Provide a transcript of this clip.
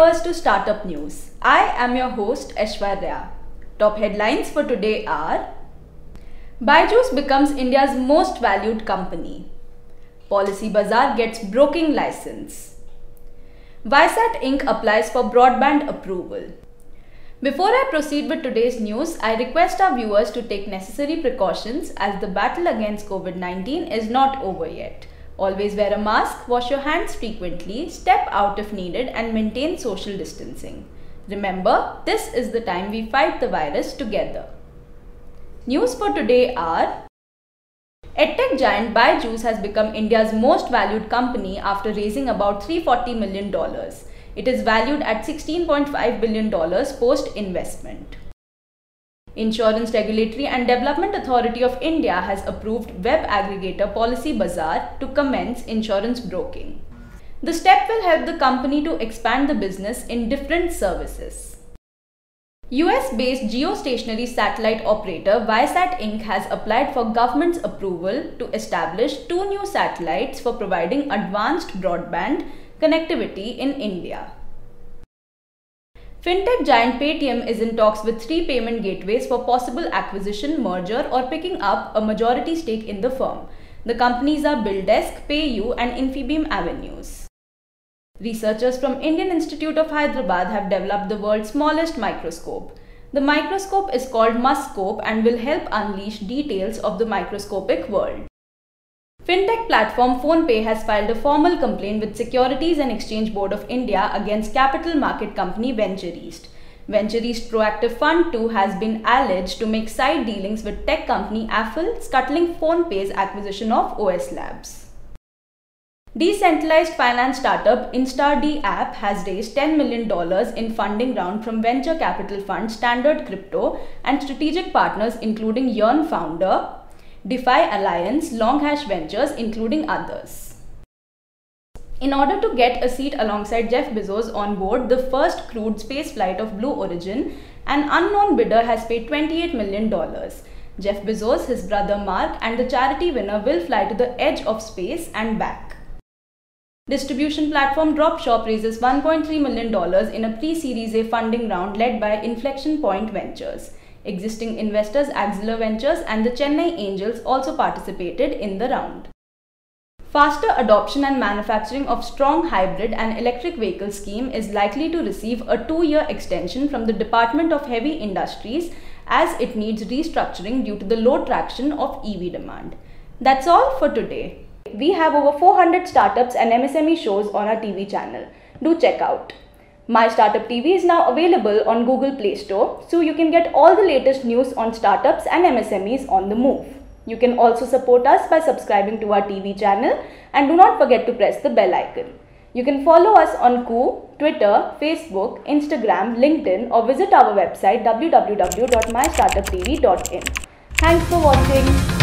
viewers to Startup News. I am your host Aishwarya. Top headlines for today are Byju's becomes India's most valued company. Policybazaar gets broking license. Viasat Inc. applies for broadband approval. Before I proceed with today's news, I request our viewers to take necessary precautions as the battle against COVID 19 is not over yet. Always wear a mask, wash your hands frequently, step out if needed, and maintain social distancing. Remember, this is the time we fight the virus together. News for today are EdTech giant Byju's has become India's most valued company after raising about $340 million. It is valued at $16.5 billion post investment. Insurance Regulatory and Development Authority of India has approved web aggregator Policybazaar to commence insurance broking. The step will help the company to expand the business in different services. US based geostationary satellite operator Viasat Inc. has applied for government's approval to establish two new satellites for providing advanced broadband connectivity in India. Fintech giant Paytm is in talks with three payment gateways for possible acquisition, merger, or picking up a majority stake in the firm. The companies are BillDesk, PayU, and Infibeam Avenues. Researchers from Indian Institute of Hyderabad have developed the world's smallest microscope. The microscope is called MUSCOPE and will help unleash details of the microscopic world. Fintech platform PhonePe has filed a formal complaint with Securities and Exchange Board of India against capital market company Ventureast. Venture East Proactive Fund 2 has been alleged to make side dealings with tech company Affle, scuttling PhonePe's acquisition of OSLabs. Decentralized finance startup Instadapp has raised $10 million in funding round from venture capital fund Standard Crypto and strategic partners including Yearn founder, DeFi Alliance, Longhash Ventures, including others. In order to get a seat alongside Jeff Bezos on board the first crewed space flight of Blue Origin, an unknown bidder has paid $28 million. Jeff Bezos, his brother Mark, and the charity winner will fly to the edge of space and back. Distribution platform Dropshop raises $1.3 million in a pre-Series A funding round led by Inflection Point Ventures. Existing investors Axilor Ventures and the Chennai Angels also participated in the round. Faster adoption and manufacturing of strong hybrid and electric vehicle scheme is likely to receive a two-year extension from the Department of Heavy Industries as it needs restructuring due to the low traction of EV demand. That's all for today. We have over 400 startups and MSME shows on our TV channel. Do check out. My Startup TV is now available on Google Play Store, so you can get all the latest news on startups and MSMEs on the move. You can also support us by subscribing to our TV channel and do not forget to press the bell icon. You can follow us on Koo, Twitter, Facebook, Instagram, LinkedIn or visit our website www.mystartuptv.in. Thanks for watching.